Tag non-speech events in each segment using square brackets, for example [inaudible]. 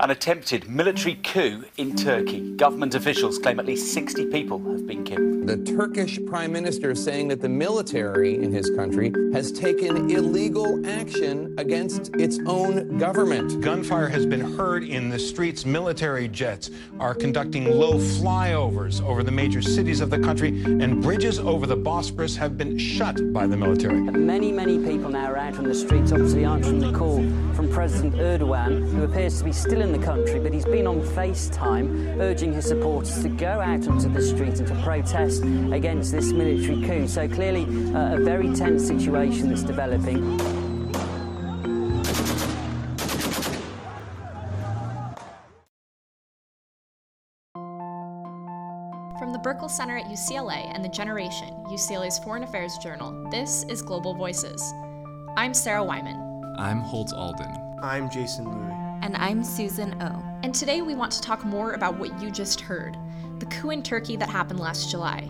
An attempted military coup in Turkey. Government officials claim at least 60 people have been killed. The Turkish prime minister is saying that the military in his country has taken illegal action against its own government. Gunfire has been heard in the streets. Military jets are conducting low flyovers over the major cities of the country, and bridges over the Bosporus have been shut by the military. Many, many people now are out on the streets, obviously answering the call from President Erdogan, who appears to be still in the country, but he's been on FaceTime urging his supporters to go out onto the street and to protest against this military coup. So clearly, uh, a very tense situation that's developing. From the Burkle Center at UCLA and The Generation, UCLA's Foreign Affairs Journal, this is Global Voices. I'm Sarah Wyman. I'm Holt Alden. I'm Jason Louis. And I'm Susan O. And today we want to talk more about what you just heard the coup in Turkey that happened last July.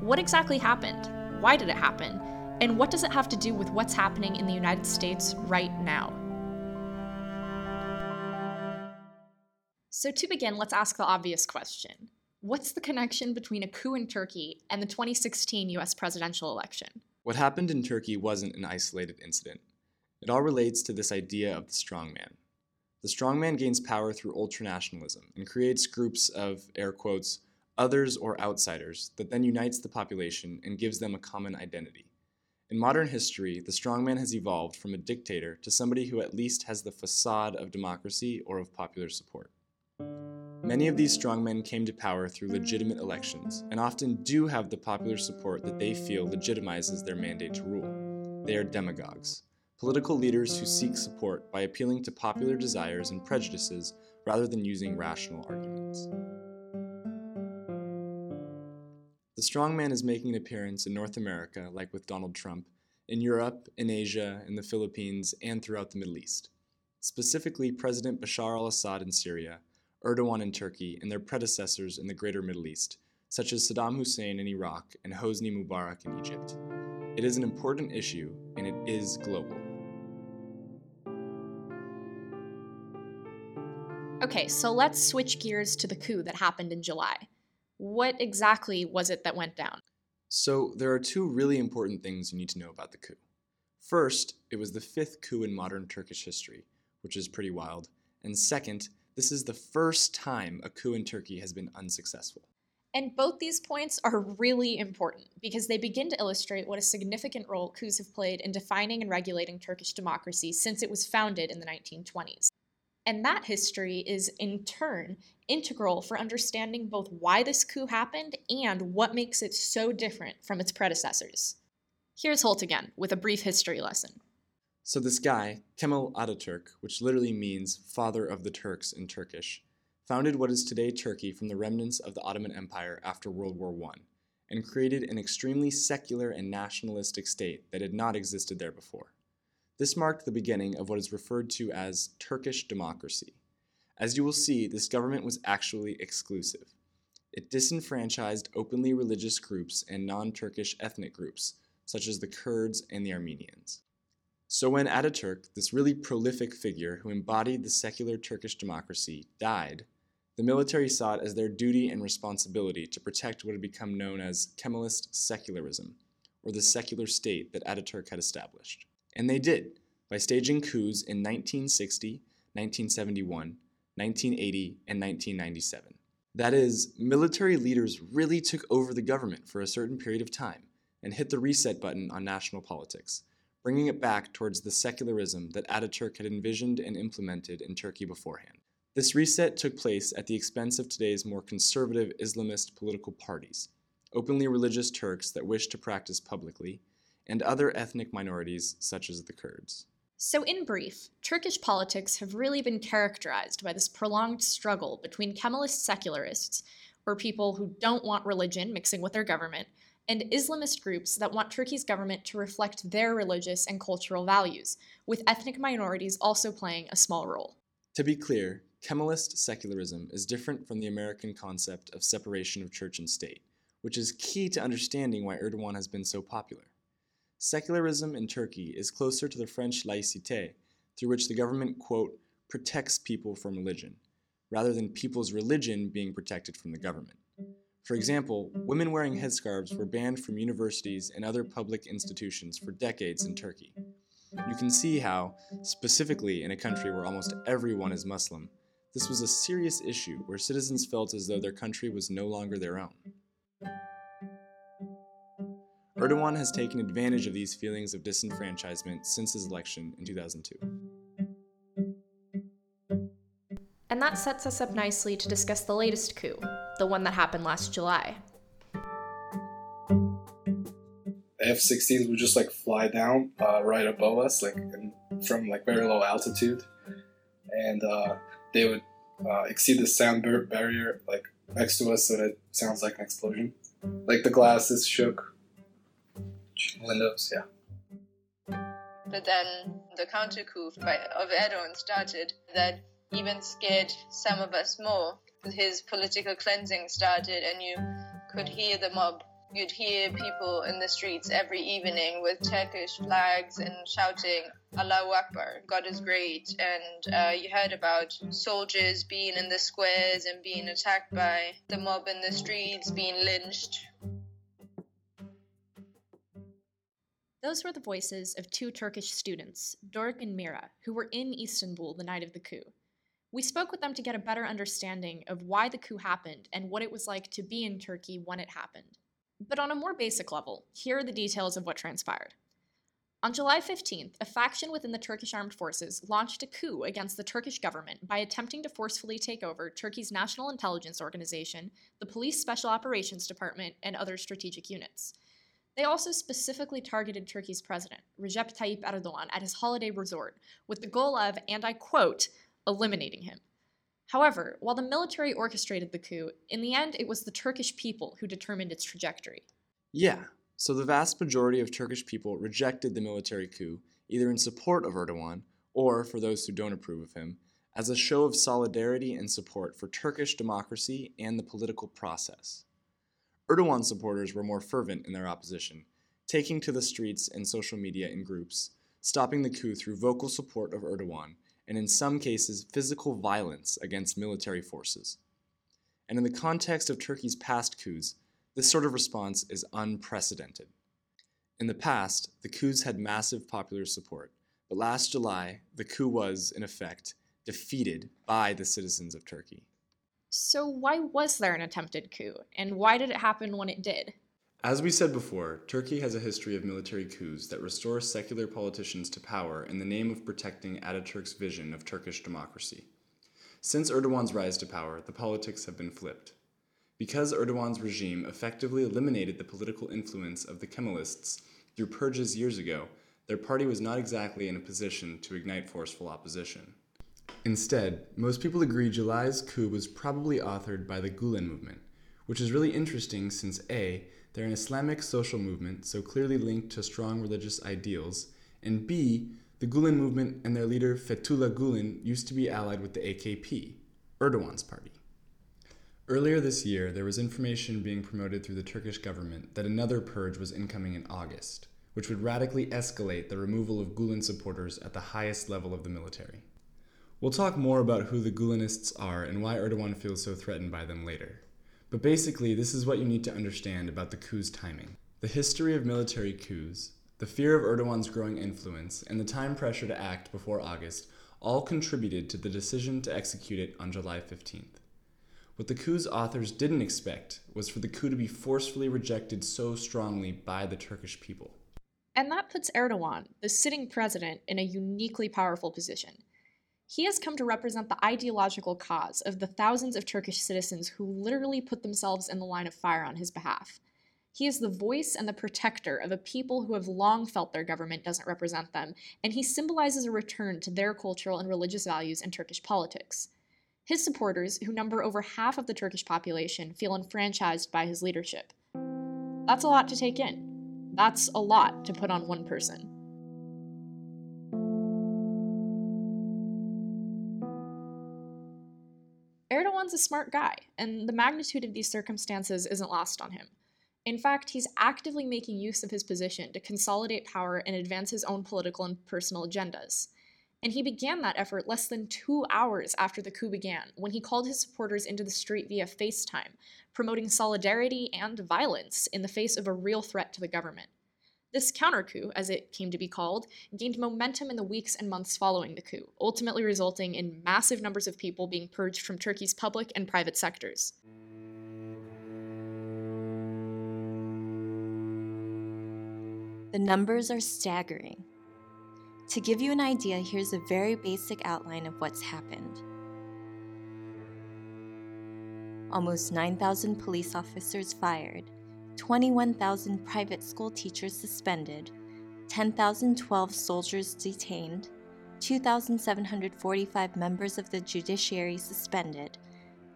What exactly happened? Why did it happen? And what does it have to do with what's happening in the United States right now? So, to begin, let's ask the obvious question What's the connection between a coup in Turkey and the 2016 US presidential election? What happened in Turkey wasn't an isolated incident. It all relates to this idea of the strongman. The strongman gains power through ultranationalism and creates groups of, air quotes, others or outsiders that then unites the population and gives them a common identity. In modern history, the strongman has evolved from a dictator to somebody who at least has the facade of democracy or of popular support. Many of these strongmen came to power through legitimate elections and often do have the popular support that they feel legitimizes their mandate to rule. They are demagogues political leaders who seek support by appealing to popular desires and prejudices rather than using rational arguments. The strongman is making an appearance in North America, like with Donald Trump, in Europe, in Asia, in the Philippines, and throughout the Middle East. Specifically, President Bashar al Assad in Syria, Erdogan in Turkey, and their predecessors in the greater Middle East, such as Saddam Hussein in Iraq and Hosni Mubarak in Egypt. It is an important issue, and it is global. Okay, so let's switch gears to the coup that happened in July. What exactly was it that went down? So, there are two really important things you need to know about the coup. First, it was the fifth coup in modern Turkish history, which is pretty wild. And second, this is the first time a coup in Turkey has been unsuccessful. And both these points are really important because they begin to illustrate what a significant role coups have played in defining and regulating Turkish democracy since it was founded in the 1920s. And that history is, in turn, integral for understanding both why this coup happened and what makes it so different from its predecessors. Here's Holt again with a brief history lesson. So, this guy, Kemal Ataturk, which literally means father of the Turks in Turkish, founded what is today Turkey from the remnants of the Ottoman Empire after World War I, and created an extremely secular and nationalistic state that had not existed there before. This marked the beginning of what is referred to as Turkish democracy. As you will see, this government was actually exclusive. It disenfranchised openly religious groups and non Turkish ethnic groups, such as the Kurds and the Armenians. So when Ataturk, this really prolific figure who embodied the secular Turkish democracy, died, the military saw it as their duty and responsibility to protect what had become known as Kemalist secularism, or the secular state that Ataturk had established. And they did, by staging coups in 1960, 1971, 1980, and 1997. That is, military leaders really took over the government for a certain period of time and hit the reset button on national politics, bringing it back towards the secularism that Ataturk had envisioned and implemented in Turkey beforehand. This reset took place at the expense of today's more conservative Islamist political parties, openly religious Turks that wish to practice publicly, and other ethnic minorities such as the Kurds. So, in brief, Turkish politics have really been characterized by this prolonged struggle between Kemalist secularists, or people who don't want religion mixing with their government, and Islamist groups that want Turkey's government to reflect their religious and cultural values, with ethnic minorities also playing a small role. To be clear, Kemalist secularism is different from the American concept of separation of church and state, which is key to understanding why Erdogan has been so popular. Secularism in Turkey is closer to the French laïcité, through which the government, quote, protects people from religion, rather than people's religion being protected from the government. For example, women wearing headscarves were banned from universities and other public institutions for decades in Turkey. You can see how, specifically in a country where almost everyone is Muslim, this was a serious issue where citizens felt as though their country was no longer their own. Erdogan has taken advantage of these feelings of disenfranchisement since his election in 2002. And that sets us up nicely to discuss the latest coup, the one that happened last July. F-16s would just like fly down uh, right above us, like in, from like very low altitude, and uh, they would uh, exceed the sound bar- barrier like next to us, so that it sounds like an explosion. Like the glasses shook, windows, yeah. But then the counter coup by, of Erdogan started that even scared some of us more. His political cleansing started, and you could hear the mob You'd hear people in the streets every evening with Turkish flags and shouting Allahu Akbar, God is great. And uh, you heard about soldiers being in the squares and being attacked by the mob in the streets, being lynched. Those were the voices of two Turkish students, Doruk and Mira, who were in Istanbul the night of the coup. We spoke with them to get a better understanding of why the coup happened and what it was like to be in Turkey when it happened. But on a more basic level, here are the details of what transpired. On July 15th, a faction within the Turkish armed forces launched a coup against the Turkish government by attempting to forcefully take over Turkey's National Intelligence Organization, the Police Special Operations Department, and other strategic units. They also specifically targeted Turkey's president, Recep Tayyip Erdogan, at his holiday resort, with the goal of, and I quote, eliminating him. However, while the military orchestrated the coup, in the end it was the Turkish people who determined its trajectory. Yeah, so the vast majority of Turkish people rejected the military coup, either in support of Erdogan or, for those who don't approve of him, as a show of solidarity and support for Turkish democracy and the political process. Erdogan supporters were more fervent in their opposition, taking to the streets and social media in groups, stopping the coup through vocal support of Erdogan and in some cases physical violence against military forces. And in the context of Turkey's past coups, this sort of response is unprecedented. In the past, the coups had massive popular support, but last July, the coup was, in effect, defeated by the citizens of Turkey. So, why was there an attempted coup, and why did it happen when it did? As we said before, Turkey has a history of military coups that restore secular politicians to power in the name of protecting Ataturk's vision of Turkish democracy. Since Erdogan's rise to power, the politics have been flipped. Because Erdogan's regime effectively eliminated the political influence of the Kemalists through purges years ago, their party was not exactly in a position to ignite forceful opposition. Instead, most people agree July's coup was probably authored by the Gulen movement, which is really interesting since A, they're an Islamic social movement, so clearly linked to strong religious ideals. And B, the Gulen movement and their leader Fethullah Gulen used to be allied with the AKP, Erdogan's party. Earlier this year, there was information being promoted through the Turkish government that another purge was incoming in August, which would radically escalate the removal of Gulen supporters at the highest level of the military. We'll talk more about who the Gulenists are and why Erdogan feels so threatened by them later. But basically, this is what you need to understand about the coup's timing. The history of military coups, the fear of Erdogan's growing influence, and the time pressure to act before August all contributed to the decision to execute it on July 15th. What the coup's authors didn't expect was for the coup to be forcefully rejected so strongly by the Turkish people. And that puts Erdogan, the sitting president, in a uniquely powerful position. He has come to represent the ideological cause of the thousands of Turkish citizens who literally put themselves in the line of fire on his behalf. He is the voice and the protector of a people who have long felt their government doesn't represent them, and he symbolizes a return to their cultural and religious values in Turkish politics. His supporters, who number over half of the Turkish population, feel enfranchised by his leadership. That's a lot to take in. That's a lot to put on one person. Erdogan's a smart guy, and the magnitude of these circumstances isn't lost on him. In fact, he's actively making use of his position to consolidate power and advance his own political and personal agendas. And he began that effort less than two hours after the coup began, when he called his supporters into the street via FaceTime, promoting solidarity and violence in the face of a real threat to the government. This counter coup, as it came to be called, gained momentum in the weeks and months following the coup, ultimately resulting in massive numbers of people being purged from Turkey's public and private sectors. The numbers are staggering. To give you an idea, here's a very basic outline of what's happened. Almost 9,000 police officers fired, 21,000 private school teachers suspended, 10,012 soldiers detained, 2,745 members of the judiciary suspended,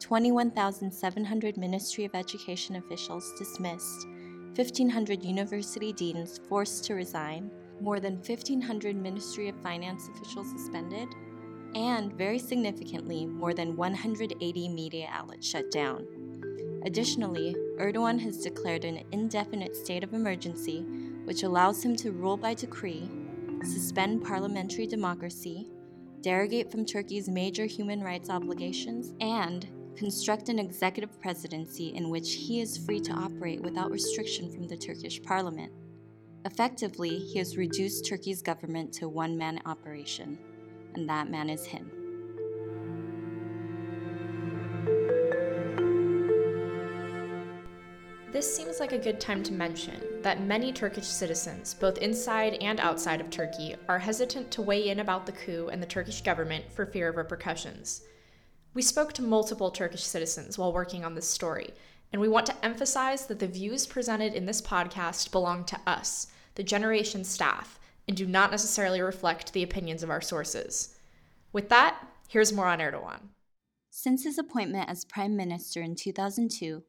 21,700 Ministry of Education officials dismissed, 1,500 university deans forced to resign, more than 1,500 Ministry of Finance officials suspended, and very significantly, more than 180 media outlets shut down. Additionally, Erdogan has declared an indefinite state of emergency, which allows him to rule by decree, suspend parliamentary democracy, derogate from Turkey's major human rights obligations, and construct an executive presidency in which he is free to operate without restriction from the Turkish parliament. Effectively, he has reduced Turkey's government to one man operation, and that man is him. This seems like a good time to mention that many Turkish citizens, both inside and outside of Turkey, are hesitant to weigh in about the coup and the Turkish government for fear of repercussions. We spoke to multiple Turkish citizens while working on this story, and we want to emphasize that the views presented in this podcast belong to us, the Generation staff, and do not necessarily reflect the opinions of our sources. With that, here's more on Erdogan. Since his appointment as prime minister in 2002,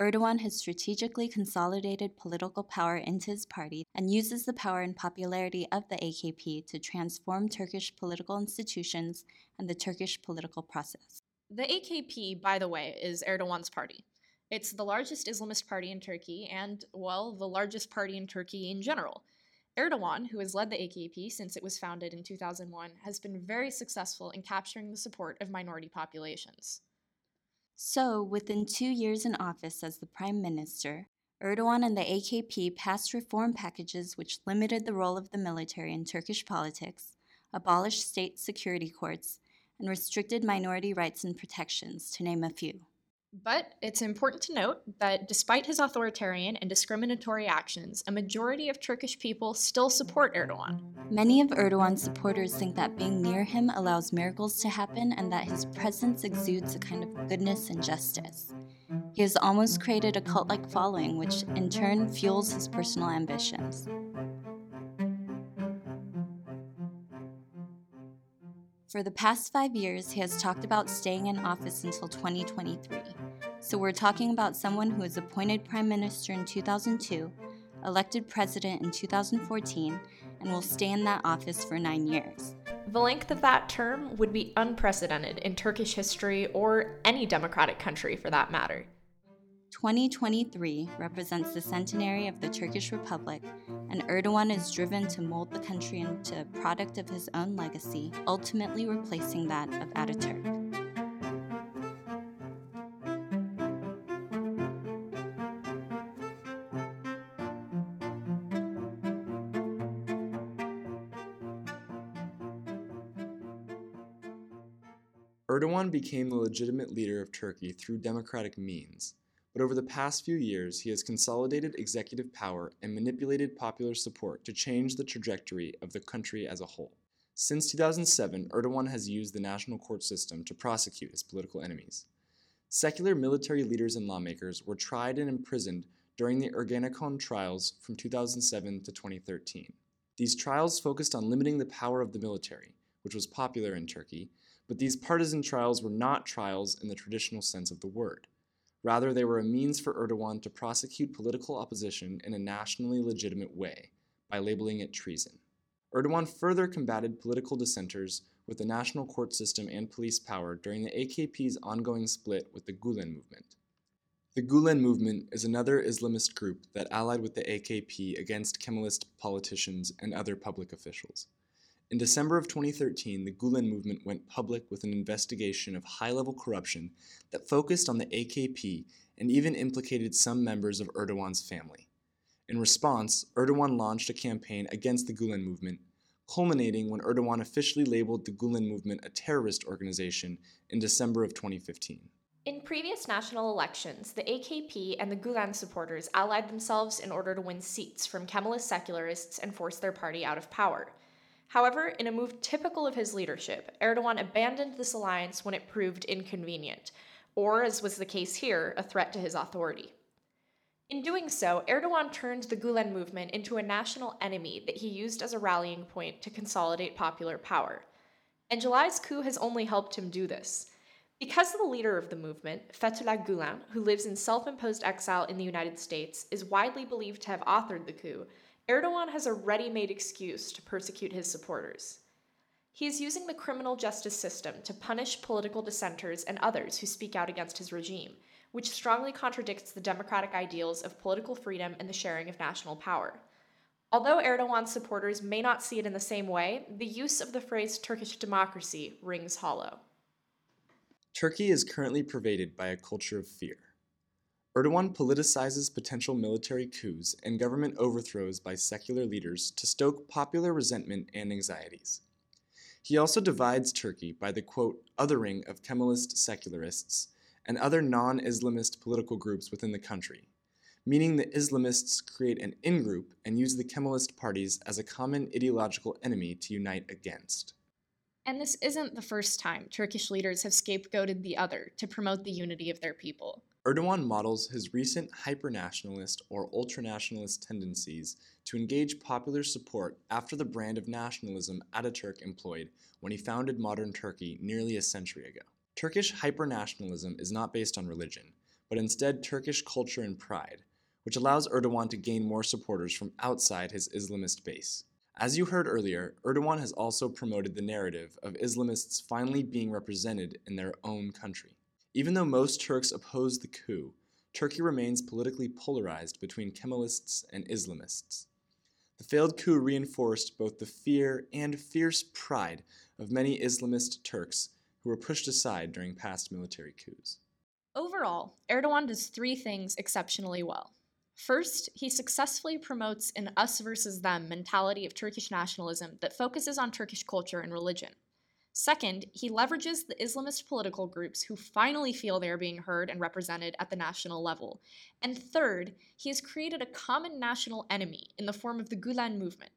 Erdogan has strategically consolidated political power into his party and uses the power and popularity of the AKP to transform Turkish political institutions and the Turkish political process. The AKP, by the way, is Erdogan's party. It's the largest Islamist party in Turkey and, well, the largest party in Turkey in general. Erdogan, who has led the AKP since it was founded in 2001, has been very successful in capturing the support of minority populations. So, within two years in office as the prime minister, Erdogan and the AKP passed reform packages which limited the role of the military in Turkish politics, abolished state security courts, and restricted minority rights and protections, to name a few. But it's important to note that despite his authoritarian and discriminatory actions, a majority of Turkish people still support Erdogan. Many of Erdogan's supporters think that being near him allows miracles to happen and that his presence exudes a kind of goodness and justice. He has almost created a cult like following, which in turn fuels his personal ambitions. For the past five years, he has talked about staying in office until 2023. So we're talking about someone who was appointed prime minister in 2002, elected president in 2014, and will stay in that office for nine years. The length of that term would be unprecedented in Turkish history or any democratic country for that matter. 2023 represents the centenary of the Turkish Republic, and Erdogan is driven to mold the country into a product of his own legacy, ultimately replacing that of Ataturk. Erdogan became the legitimate leader of Turkey through democratic means, but over the past few years he has consolidated executive power and manipulated popular support to change the trajectory of the country as a whole. Since 2007, Erdogan has used the national court system to prosecute his political enemies. Secular military leaders and lawmakers were tried and imprisoned during the Ergenekon trials from 2007 to 2013. These trials focused on limiting the power of the military, which was popular in Turkey, but these partisan trials were not trials in the traditional sense of the word. Rather, they were a means for Erdogan to prosecute political opposition in a nationally legitimate way by labeling it treason. Erdogan further combated political dissenters with the national court system and police power during the AKP's ongoing split with the Gulen movement. The Gulen movement is another Islamist group that allied with the AKP against Kemalist politicians and other public officials. In December of 2013, the Gulen movement went public with an investigation of high level corruption that focused on the AKP and even implicated some members of Erdogan's family. In response, Erdogan launched a campaign against the Gulen movement, culminating when Erdogan officially labeled the Gulen movement a terrorist organization in December of 2015. In previous national elections, the AKP and the Gulen supporters allied themselves in order to win seats from Kemalist secularists and force their party out of power. However, in a move typical of his leadership, Erdogan abandoned this alliance when it proved inconvenient, or, as was the case here, a threat to his authority. In doing so, Erdogan turned the Gulen movement into a national enemy that he used as a rallying point to consolidate popular power. And July's coup has only helped him do this. Because the leader of the movement, Fethullah Gulen, who lives in self imposed exile in the United States, is widely believed to have authored the coup, Erdogan has a ready made excuse to persecute his supporters. He is using the criminal justice system to punish political dissenters and others who speak out against his regime, which strongly contradicts the democratic ideals of political freedom and the sharing of national power. Although Erdogan's supporters may not see it in the same way, the use of the phrase Turkish democracy rings hollow. Turkey is currently pervaded by a culture of fear. Erdogan politicizes potential military coups and government overthrows by secular leaders to stoke popular resentment and anxieties. He also divides Turkey by the quote, othering of Kemalist secularists and other non Islamist political groups within the country, meaning the Islamists create an in group and use the Kemalist parties as a common ideological enemy to unite against. And this isn't the first time Turkish leaders have scapegoated the other to promote the unity of their people. Erdogan models his recent hypernationalist or ultranationalist tendencies to engage popular support after the brand of nationalism Ataturk employed when he founded modern Turkey nearly a century ago. Turkish hypernationalism is not based on religion, but instead Turkish culture and pride, which allows Erdogan to gain more supporters from outside his Islamist base. As you heard earlier, Erdogan has also promoted the narrative of Islamists finally being represented in their own country. Even though most Turks oppose the coup, Turkey remains politically polarized between Kemalists and Islamists. The failed coup reinforced both the fear and fierce pride of many Islamist Turks who were pushed aside during past military coups. Overall, Erdogan does three things exceptionally well. First, he successfully promotes an us versus them mentality of Turkish nationalism that focuses on Turkish culture and religion. Second, he leverages the Islamist political groups who finally feel they are being heard and represented at the national level. And third, he has created a common national enemy in the form of the Gulen movement.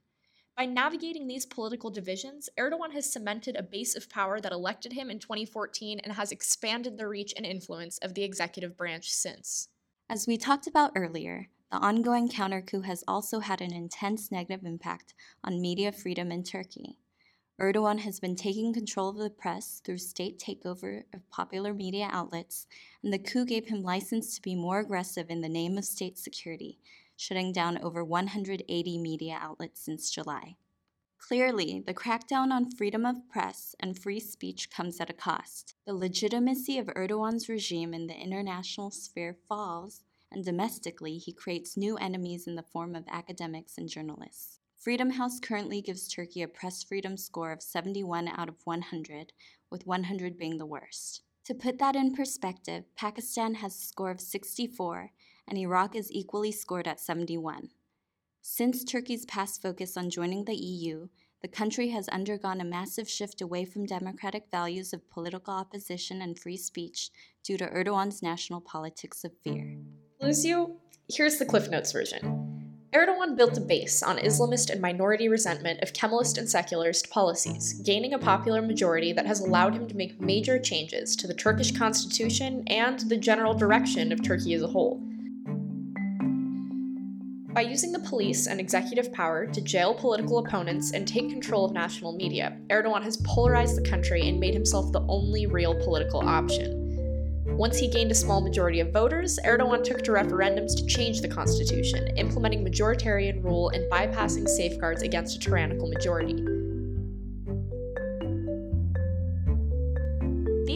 By navigating these political divisions, Erdogan has cemented a base of power that elected him in 2014 and has expanded the reach and influence of the executive branch since. As we talked about earlier, the ongoing counter coup has also had an intense negative impact on media freedom in Turkey. Erdogan has been taking control of the press through state takeover of popular media outlets, and the coup gave him license to be more aggressive in the name of state security, shutting down over 180 media outlets since July. Clearly, the crackdown on freedom of press and free speech comes at a cost. The legitimacy of Erdogan's regime in the international sphere falls, and domestically, he creates new enemies in the form of academics and journalists. Freedom House currently gives Turkey a press freedom score of 71 out of 100, with 100 being the worst. To put that in perspective, Pakistan has a score of 64, and Iraq is equally scored at 71. Since Turkey's past focus on joining the EU, the country has undergone a massive shift away from democratic values of political opposition and free speech due to Erdogan's national politics of fear. Lucio, here's the Cliff Notes version. Erdogan built a base on Islamist and minority resentment of Kemalist and secularist policies, gaining a popular majority that has allowed him to make major changes to the Turkish constitution and the general direction of Turkey as a whole. By using the police and executive power to jail political opponents and take control of national media, Erdogan has polarized the country and made himself the only real political option. Once he gained a small majority of voters, Erdogan took to referendums to change the constitution, implementing majoritarian rule and bypassing safeguards against a tyrannical majority.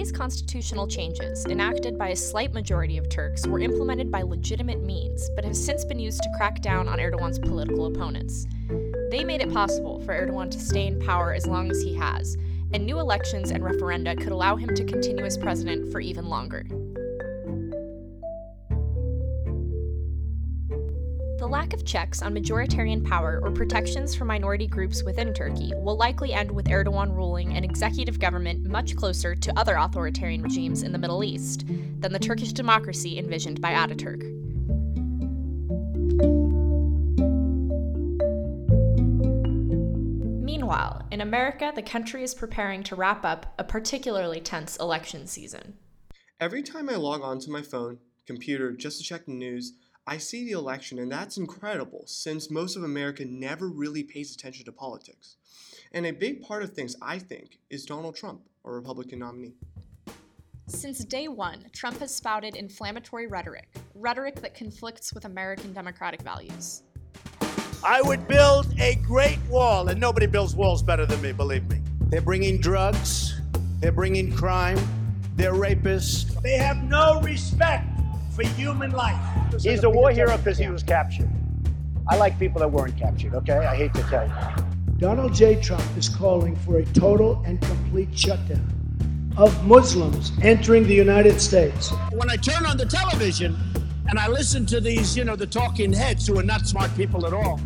These constitutional changes, enacted by a slight majority of Turks, were implemented by legitimate means, but have since been used to crack down on Erdogan's political opponents. They made it possible for Erdogan to stay in power as long as he has, and new elections and referenda could allow him to continue as president for even longer. Lack of checks on majoritarian power or protections for minority groups within Turkey will likely end with Erdogan ruling an executive government much closer to other authoritarian regimes in the Middle East than the Turkish democracy envisioned by Ataturk. Meanwhile, in America, the country is preparing to wrap up a particularly tense election season. Every time I log on to my phone, computer, just to check the news, I see the election, and that's incredible since most of America never really pays attention to politics. And a big part of things, I think, is Donald Trump, a Republican nominee. Since day one, Trump has spouted inflammatory rhetoric, rhetoric that conflicts with American democratic values. I would build a great wall, and nobody builds walls better than me, believe me. They're bringing drugs, they're bringing crime, they're rapists. They have no respect for human life. He's a war hero because he was captured. I like people that weren't captured, okay? I hate to tell you. Donald J. Trump is calling for a total and complete shutdown of Muslims entering the United States. When I turn on the television and I listen to these, you know, the talking heads who are not smart people at all,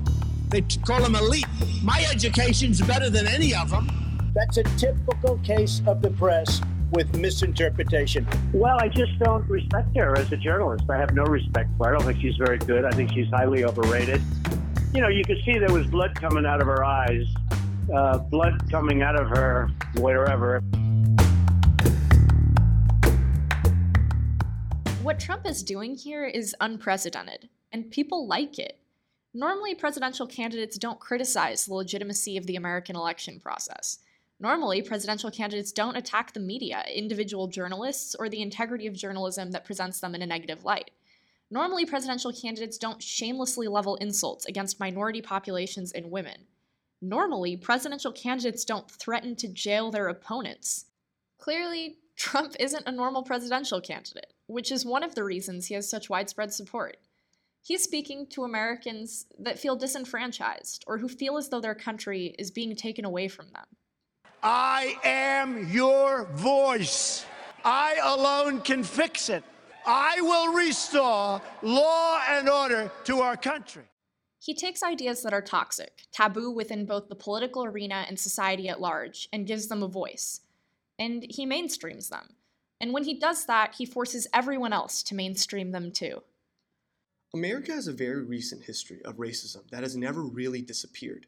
they call them elite. My education's better than any of them. That's a typical case of the press with misinterpretation. Well, I just don't respect her as a journalist. I have no respect for her. I don't think she's very good. I think she's highly overrated. You know, you could see there was blood coming out of her eyes, uh, blood coming out of her wherever. What Trump is doing here is unprecedented, and people like it. Normally, presidential candidates don't criticize the legitimacy of the American election process. Normally, presidential candidates don't attack the media, individual journalists, or the integrity of journalism that presents them in a negative light. Normally, presidential candidates don't shamelessly level insults against minority populations and women. Normally, presidential candidates don't threaten to jail their opponents. Clearly, Trump isn't a normal presidential candidate, which is one of the reasons he has such widespread support. He's speaking to Americans that feel disenfranchised or who feel as though their country is being taken away from them. I am your voice. I alone can fix it. I will restore law and order to our country. He takes ideas that are toxic, taboo within both the political arena and society at large, and gives them a voice. And he mainstreams them. And when he does that, he forces everyone else to mainstream them too. America has a very recent history of racism that has never really disappeared.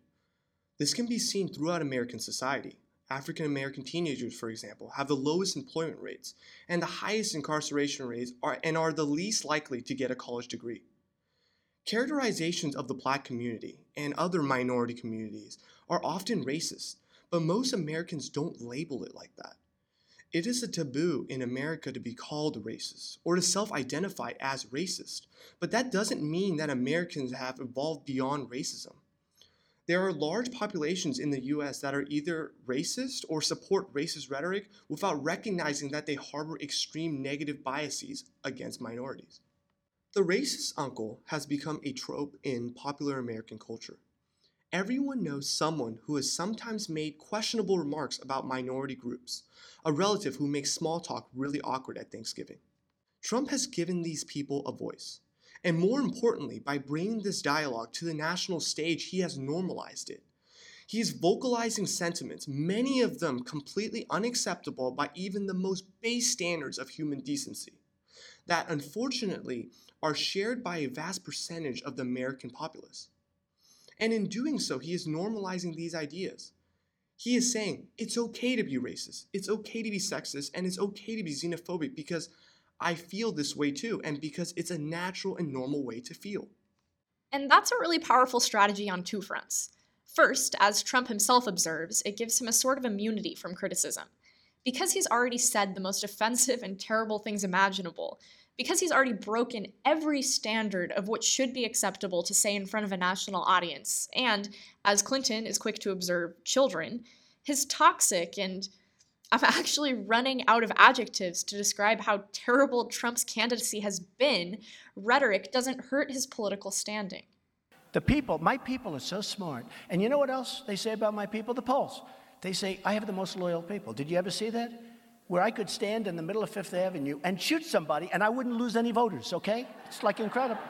This can be seen throughout American society. African American teenagers, for example, have the lowest employment rates and the highest incarceration rates are, and are the least likely to get a college degree. Characterizations of the black community and other minority communities are often racist, but most Americans don't label it like that. It is a taboo in America to be called racist or to self identify as racist, but that doesn't mean that Americans have evolved beyond racism. There are large populations in the US that are either racist or support racist rhetoric without recognizing that they harbor extreme negative biases against minorities. The racist uncle has become a trope in popular American culture. Everyone knows someone who has sometimes made questionable remarks about minority groups, a relative who makes small talk really awkward at Thanksgiving. Trump has given these people a voice. And more importantly, by bringing this dialogue to the national stage, he has normalized it. He is vocalizing sentiments, many of them completely unacceptable by even the most base standards of human decency, that unfortunately are shared by a vast percentage of the American populace. And in doing so, he is normalizing these ideas. He is saying it's okay to be racist, it's okay to be sexist, and it's okay to be xenophobic because I feel this way too, and because it's a natural and normal way to feel. And that's a really powerful strategy on two fronts. First, as Trump himself observes, it gives him a sort of immunity from criticism. Because he's already said the most [laughs] offensive and terrible things imaginable, because he's already broken every standard of what should be acceptable to say in front of a national audience, and, as Clinton is quick to observe, children, his toxic and I'm actually running out of adjectives to describe how terrible Trump's candidacy has been. Rhetoric doesn't hurt his political standing. The people, my people are so smart. And you know what else they say about my people? The polls. They say, I have the most loyal people. Did you ever see that? Where I could stand in the middle of Fifth Avenue and shoot somebody and I wouldn't lose any voters, okay? It's like incredible.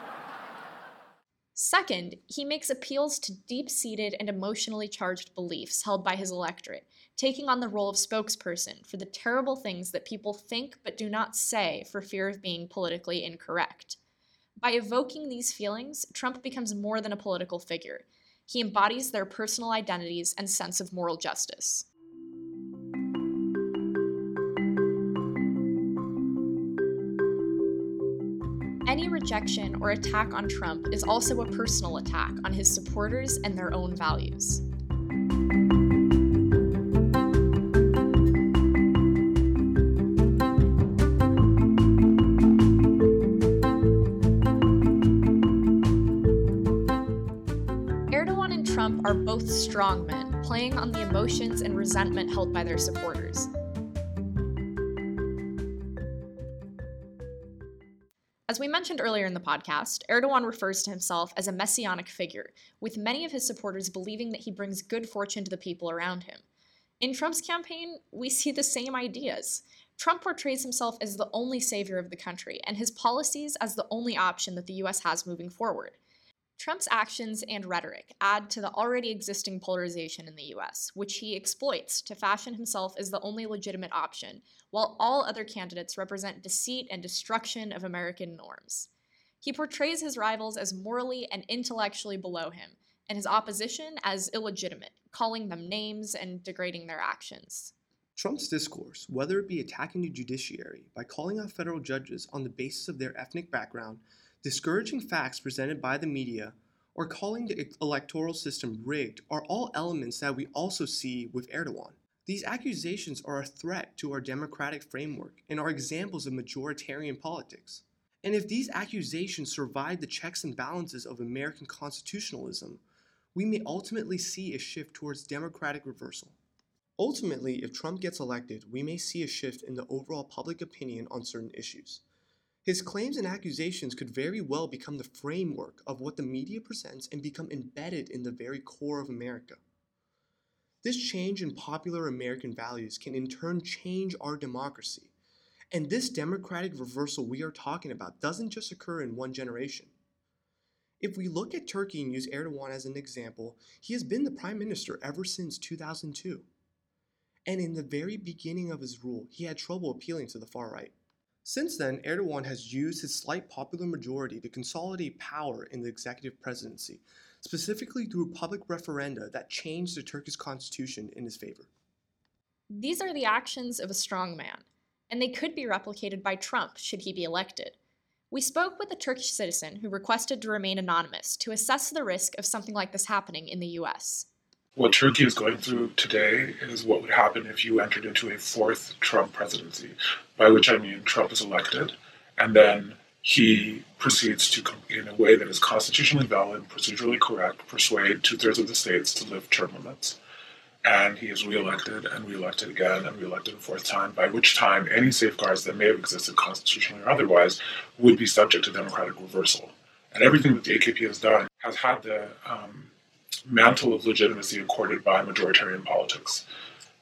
Second, he makes appeals to deep seated and emotionally charged beliefs held by his electorate, taking on the role of spokesperson for the terrible things that people think but do not say for fear of being politically incorrect. By evoking these feelings, Trump becomes more than a political figure. He embodies their personal identities and sense of moral justice. Any rejection or attack on Trump is also a personal attack on his supporters and their own values. Erdogan and Trump are both strongmen, playing on the emotions and resentment held by their supporters. Mentioned earlier in the podcast, Erdogan refers to himself as a messianic figure, with many of his supporters believing that he brings good fortune to the people around him. In Trump's campaign, we [laughs] see the same ideas. Trump portrays himself as the only savior of the country, and his policies as the only option that the US has moving forward. Trump's actions and rhetoric add to the already existing polarization in the US, which he exploits to fashion himself as the only legitimate option, while all other candidates represent deceit and destruction of American norms. He portrays his rivals as morally and intellectually below him, and his opposition as illegitimate, calling them names and degrading their actions. Trump's discourse, whether it be attacking the judiciary by calling out federal judges on the basis of their ethnic background, discouraging facts presented by the media, or calling the electoral system rigged are all elements that we also see with Erdogan. These accusations are a threat to our democratic framework and are examples of majoritarian politics. And if these accusations survive the checks and balances of American constitutionalism, we may ultimately see a shift towards democratic reversal. Ultimately, if Trump gets elected, we may see a shift in the overall public opinion on certain issues. His claims and accusations could very well become the framework of what the media presents and become embedded in the very core of America. This change in popular American values can in turn change our democracy. And this democratic reversal we are talking about doesn't just occur in one generation. If we look at Turkey and use Erdogan as an example, he has been the prime minister ever since 2002. And in the very beginning of his rule, he had trouble appealing to the far right. Since then, Erdogan has used his slight popular majority to consolidate power in the executive presidency, specifically through public referenda that changed the Turkish constitution in his favor. These are the actions of a strong man, and they could be replicated by Trump should he be elected. We spoke with a Turkish citizen who requested to remain anonymous to assess the risk of something like this happening in the US. What Turkey is going through today is what would happen if you entered into a fourth Trump presidency, by which I mean Trump is elected, and then he proceeds to, in a way that is constitutionally valid, procedurally correct, persuade two thirds of the states to lift term limits. And he is reelected and reelected again and reelected a fourth time, by which time any safeguards that may have existed constitutionally or otherwise would be subject to democratic reversal. And everything that the AKP has done has had the um, mantle of legitimacy accorded by majoritarian politics.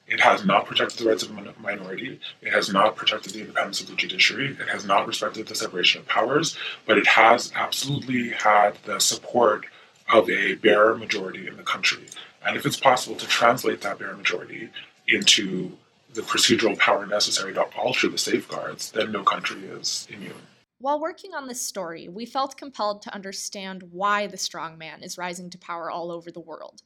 It has not protected the rights of a minority. It has not protected the independence of the judiciary. It has not respected the separation of powers, but it has absolutely had the support of a bare majority in the country. And if it's possible to translate that bare majority into the procedural power necessary to alter the safeguards, then no country is immune. While working on this story, we felt compelled to understand why the strong man is rising to power all over the world.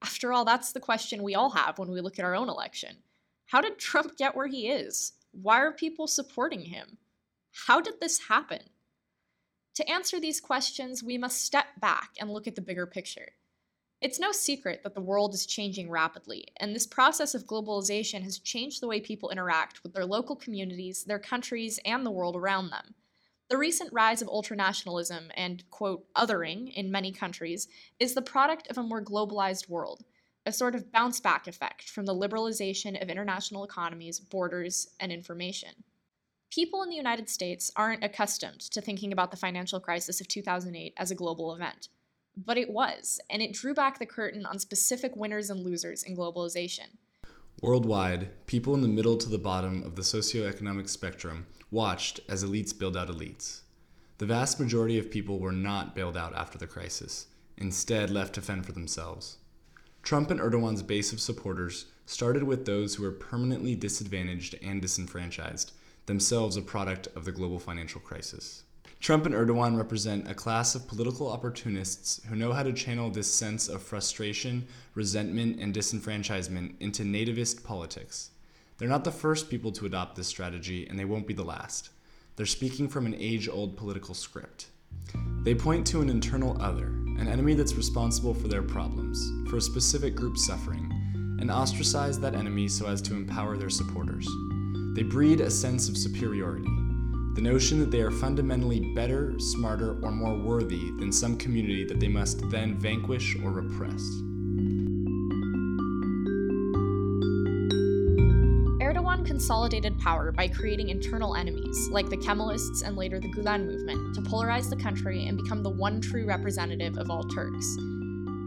After all, that's the question we all have when we look at our own election. How did Trump get where he is? Why are people supporting him? How did this happen? To answer these questions, we must step back and look at the bigger picture. It's no secret that the world is changing rapidly, and this process of globalization has changed the way people interact with their local communities, their countries, and the world around them. The recent rise of ultranationalism and, quote, othering in many countries is the product of a more globalized world, a sort of bounce back effect from the liberalization of international economies, borders, and information. People in the United States aren't accustomed to thinking about the financial crisis of 2008 as a global event. but it was, and it drew back the curtain on specific winners and losers in globalization. Worldwide, people in the middle to the bottom of the socioeconomic spectrum watched as elites bailed out elites. The vast majority of people were not bailed out after the crisis, instead, left to fend for themselves. Trump and Erdogan's base of supporters started with those who were permanently disadvantaged and disenfranchised, themselves a product of the global financial crisis. Trump and Erdogan represent a class of political opportunists who know how to channel this sense of frustration, resentment, and disenfranchisement into nativist politics. They're not the first people to adopt this strategy, and they won't be the last. They're speaking from an age old political script. They point to an internal other, an enemy that's responsible for their problems, for a specific group suffering, and ostracize that enemy so as to empower their supporters. They breed a sense of superiority, the notion that they are fundamentally better, smarter, or more worthy than some community that they must then vanquish or repress. Erdogan consolidated power by creating internal enemies, like the Kemalists and later the Gulen movement, to polarize the country and become the one true representative of all Turks.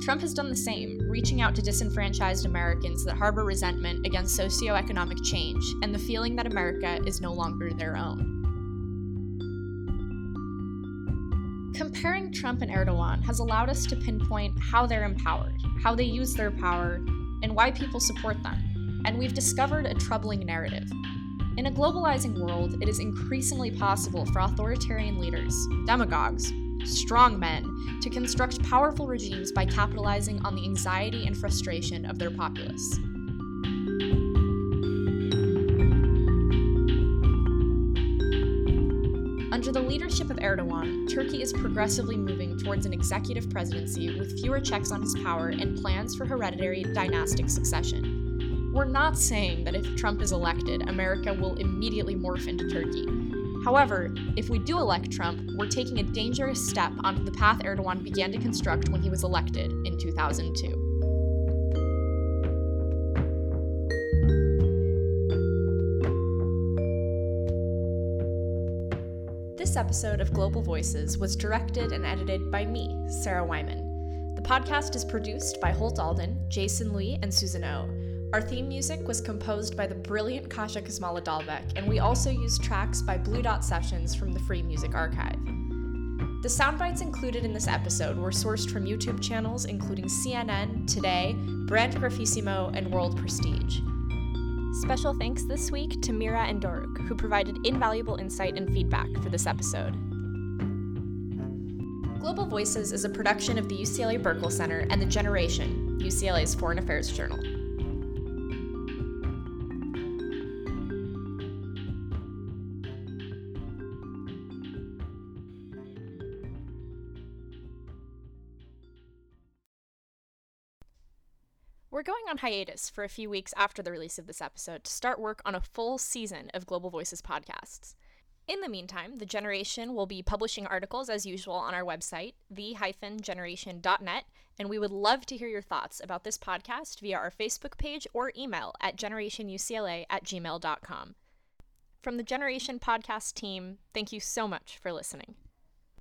Trump has done the same, reaching out to disenfranchised Americans that harbor resentment against socioeconomic change and the feeling that America is no longer their own. Comparing Trump and Erdogan has allowed us to pinpoint how they're empowered, how they use their power, and why people support them. And we've discovered a troubling narrative. In a globalizing world, it is increasingly possible for authoritarian leaders, demagogues, strong men, to construct powerful regimes by capitalizing on the anxiety and frustration of their populace. Erdogan, Turkey is progressively moving towards an executive presidency with fewer checks on his power and plans for hereditary dynastic succession. We're not saying that if Trump is elected, America will immediately morph into Turkey. However, if we do elect Trump, we're taking a dangerous step onto the path Erdogan began to construct when he was elected in 2002. This episode of Global Voices was directed and edited by me, Sarah Wyman. The podcast is produced by Holt Alden, Jason Lee, and Susan O. Our theme music was composed by the brilliant Kasia Kismala Dalbeck, and we also used tracks by Blue Dot Sessions from the Free Music Archive. The sound bites included in this episode were sourced from YouTube channels including CNN, Today, Brand Grafissimo, and World Prestige. Special thanks this week to Mira and Doruk, who provided invaluable insight and feedback for this episode. Global Voices is a production of the UCLA Burkle Center and The Generation, UCLA's foreign affairs journal. We're going on hiatus for a few weeks after the release of this episode to start work on a full season of Global Voices podcasts. In the meantime, The Generation will be publishing articles as usual on our website, the-generation.net, and we would love to hear your thoughts about this podcast via our Facebook page or email at generationucla at gmail.com. From the Generation podcast team, thank you so much for listening.